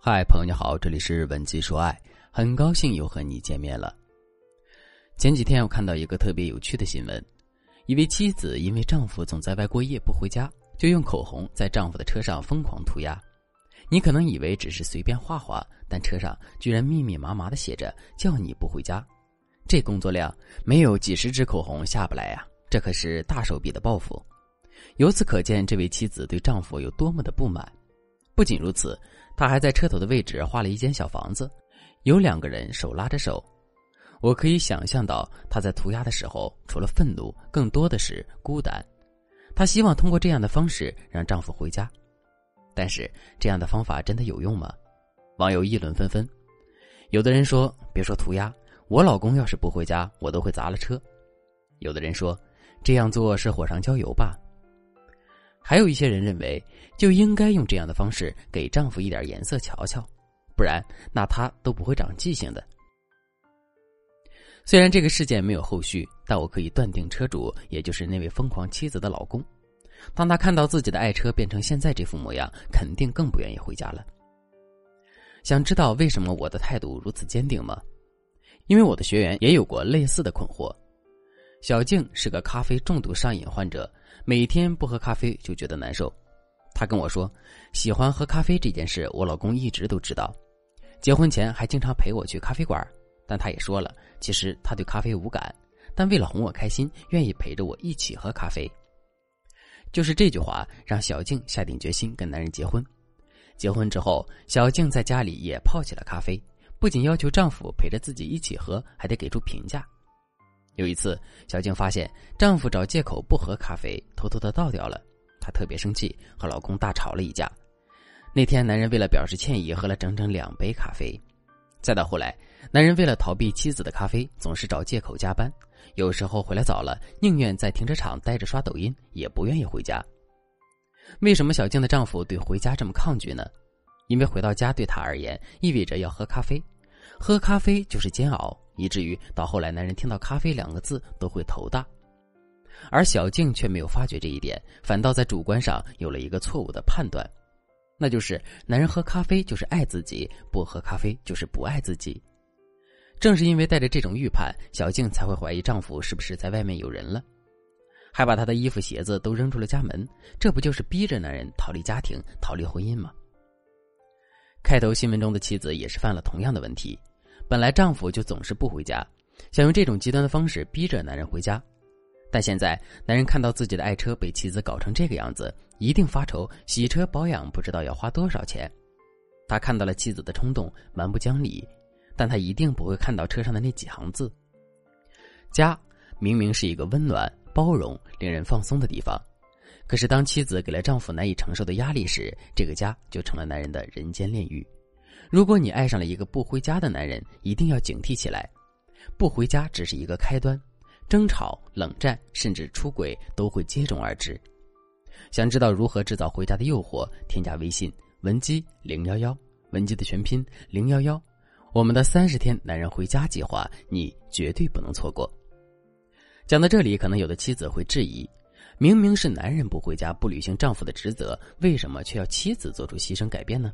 嗨，朋友你好，这里是文姬说爱，很高兴又和你见面了。前几天我看到一个特别有趣的新闻，一位妻子因为丈夫总在外过夜不回家，就用口红在丈夫的车上疯狂涂鸦。你可能以为只是随便画画，但车上居然密密麻麻的写着“叫你不回家”，这工作量没有几十支口红下不来呀！这可是大手笔的报复。由此可见，这位妻子对丈夫有多么的不满。不仅如此，她还在车头的位置画了一间小房子，有两个人手拉着手。我可以想象到她在涂鸦的时候，除了愤怒，更多的是孤单。她希望通过这样的方式让丈夫回家，但是这样的方法真的有用吗？网友议论纷纷。有的人说：“别说涂鸦，我老公要是不回家，我都会砸了车。”有的人说：“这样做是火上浇油吧。”还有一些人认为，就应该用这样的方式给丈夫一点颜色瞧瞧，不然那他都不会长记性的。虽然这个事件没有后续，但我可以断定，车主也就是那位疯狂妻子的老公，当他看到自己的爱车变成现在这副模样，肯定更不愿意回家了。想知道为什么我的态度如此坚定吗？因为我的学员也有过类似的困惑。小静是个咖啡重度上瘾患者。每天不喝咖啡就觉得难受，她跟我说，喜欢喝咖啡这件事，我老公一直都知道，结婚前还经常陪我去咖啡馆，但他也说了，其实他对咖啡无感，但为了哄我开心，愿意陪着我一起喝咖啡。就是这句话让小静下定决心跟男人结婚。结婚之后，小静在家里也泡起了咖啡，不仅要求丈夫陪着自己一起喝，还得给出评价。有一次，小静发现丈夫找借口不喝咖啡，偷偷的倒掉了。她特别生气，和老公大吵了一架。那天，男人为了表示歉意，喝了整整两杯咖啡。再到后来，男人为了逃避妻子的咖啡，总是找借口加班。有时候回来早了，宁愿在停车场待着刷抖音，也不愿意回家。为什么小静的丈夫对回家这么抗拒呢？因为回到家对他而言，意味着要喝咖啡，喝咖啡就是煎熬。以至于到后来，男人听到“咖啡”两个字都会头大，而小静却没有发觉这一点，反倒在主观上有了一个错误的判断，那就是男人喝咖啡就是爱自己，不喝咖啡就是不爱自己。正是因为带着这种预判，小静才会怀疑丈夫是不是在外面有人了，还把他的衣服鞋子都扔出了家门，这不就是逼着男人逃离家庭、逃离婚姻吗？开头新闻中的妻子也是犯了同样的问题。本来丈夫就总是不回家，想用这种极端的方式逼着男人回家，但现在男人看到自己的爱车被妻子搞成这个样子，一定发愁洗车保养不知道要花多少钱。他看到了妻子的冲动、蛮不讲理，但他一定不会看到车上的那几行字：家明明是一个温暖、包容、令人放松的地方，可是当妻子给了丈夫难以承受的压力时，这个家就成了男人的人间炼狱。如果你爱上了一个不回家的男人，一定要警惕起来。不回家只是一个开端，争吵、冷战甚至出轨都会接踵而至。想知道如何制造回家的诱惑？添加微信文姬零幺幺，文姬的全拼零幺幺，我们的三十天男人回家计划，你绝对不能错过。讲到这里，可能有的妻子会质疑：明明是男人不回家，不履行丈夫的职责，为什么却要妻子做出牺牲改变呢？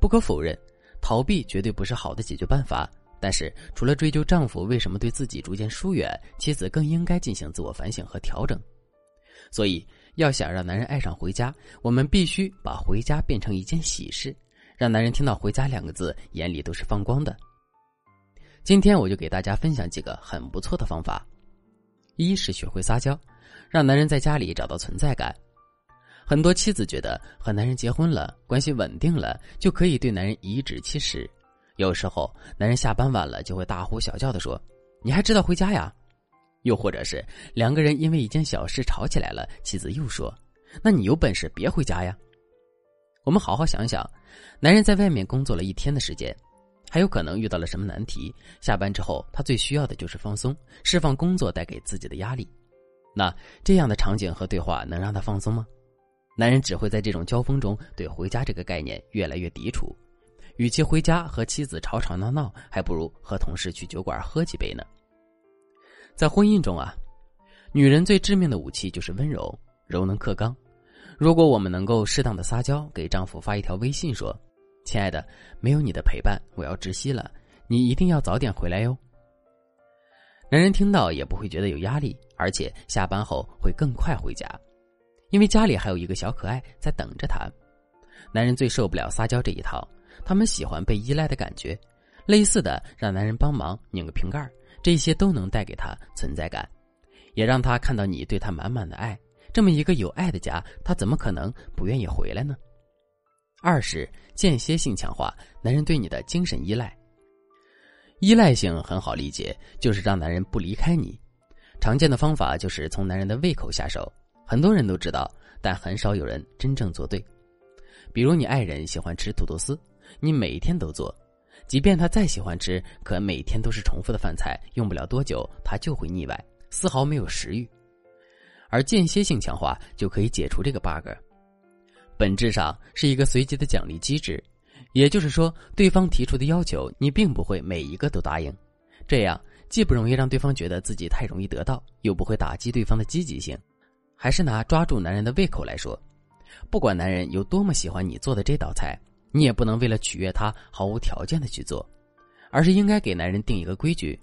不可否认，逃避绝对不是好的解决办法。但是，除了追究丈夫为什么对自己逐渐疏远，妻子更应该进行自我反省和调整。所以，要想让男人爱上回家，我们必须把回家变成一件喜事，让男人听到“回家”两个字，眼里都是放光的。今天，我就给大家分享几个很不错的方法：一是学会撒娇，让男人在家里找到存在感。很多妻子觉得和男人结婚了，关系稳定了，就可以对男人颐指气使。有时候，男人下班晚了，就会大呼小叫的说：“你还知道回家呀？”又或者是两个人因为一件小事吵起来了，妻子又说：“那你有本事别回家呀？”我们好好想想，男人在外面工作了一天的时间，还有可能遇到了什么难题？下班之后，他最需要的就是放松，释放工作带给自己的压力。那这样的场景和对话能让他放松吗？男人只会在这种交锋中对回家这个概念越来越抵触，与其回家和妻子吵吵闹闹，还不如和同事去酒馆喝几杯呢。在婚姻中啊，女人最致命的武器就是温柔，柔能克刚。如果我们能够适当的撒娇，给丈夫发一条微信说：“亲爱的，没有你的陪伴，我要窒息了。你一定要早点回来哟。”男人听到也不会觉得有压力，而且下班后会更快回家，因为家里还有一个小可爱在等着他。男人最受不了撒娇这一套，他们喜欢被依赖的感觉。类似的，让男人帮忙拧个瓶盖，这些都能带给他存在感，也让他看到你对他满满的爱。这么一个有爱的家，他怎么可能不愿意回来呢？二是间歇性强化男人对你的精神依赖。依赖性很好理解，就是让男人不离开你。常见的方法就是从男人的胃口下手，很多人都知道，但很少有人真正做对。比如你爱人喜欢吃土豆丝，你每天都做，即便他再喜欢吃，可每天都是重复的饭菜，用不了多久他就会腻歪，丝毫没有食欲。而间歇性强化就可以解除这个 bug，本质上是一个随机的奖励机制。也就是说，对方提出的要求，你并不会每一个都答应，这样既不容易让对方觉得自己太容易得到，又不会打击对方的积极性。还是拿抓住男人的胃口来说，不管男人有多么喜欢你做的这道菜，你也不能为了取悦他毫无条件的去做，而是应该给男人定一个规矩：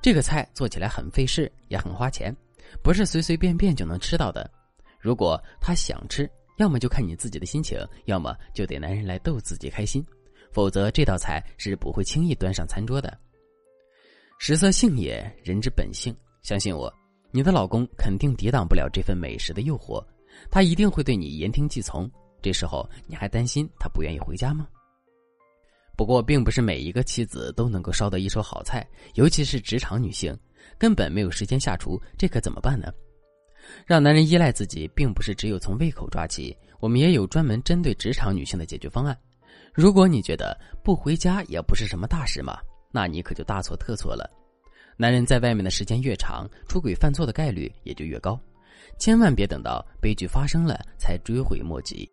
这个菜做起来很费事，也很花钱，不是随随便便就能吃到的。如果他想吃，要么就看你自己的心情，要么就得男人来逗自己开心，否则这道菜是不会轻易端上餐桌的。食色性也，人之本性。相信我，你的老公肯定抵挡不了这份美食的诱惑，他一定会对你言听计从。这时候你还担心他不愿意回家吗？不过，并不是每一个妻子都能够烧得一手好菜，尤其是职场女性，根本没有时间下厨，这可怎么办呢？让男人依赖自己，并不是只有从胃口抓起，我们也有专门针对职场女性的解决方案。如果你觉得不回家也不是什么大事嘛，那你可就大错特错了。男人在外面的时间越长，出轨犯错的概率也就越高。千万别等到悲剧发生了才追悔莫及，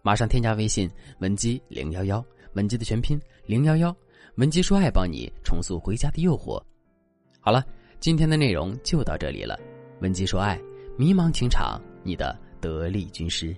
马上添加微信文姬零幺幺，文姬的全拼零幺幺，文姬说爱帮你重塑回家的诱惑。好了，今天的内容就到这里了，文姬说爱。迷茫情场，你的得力军师。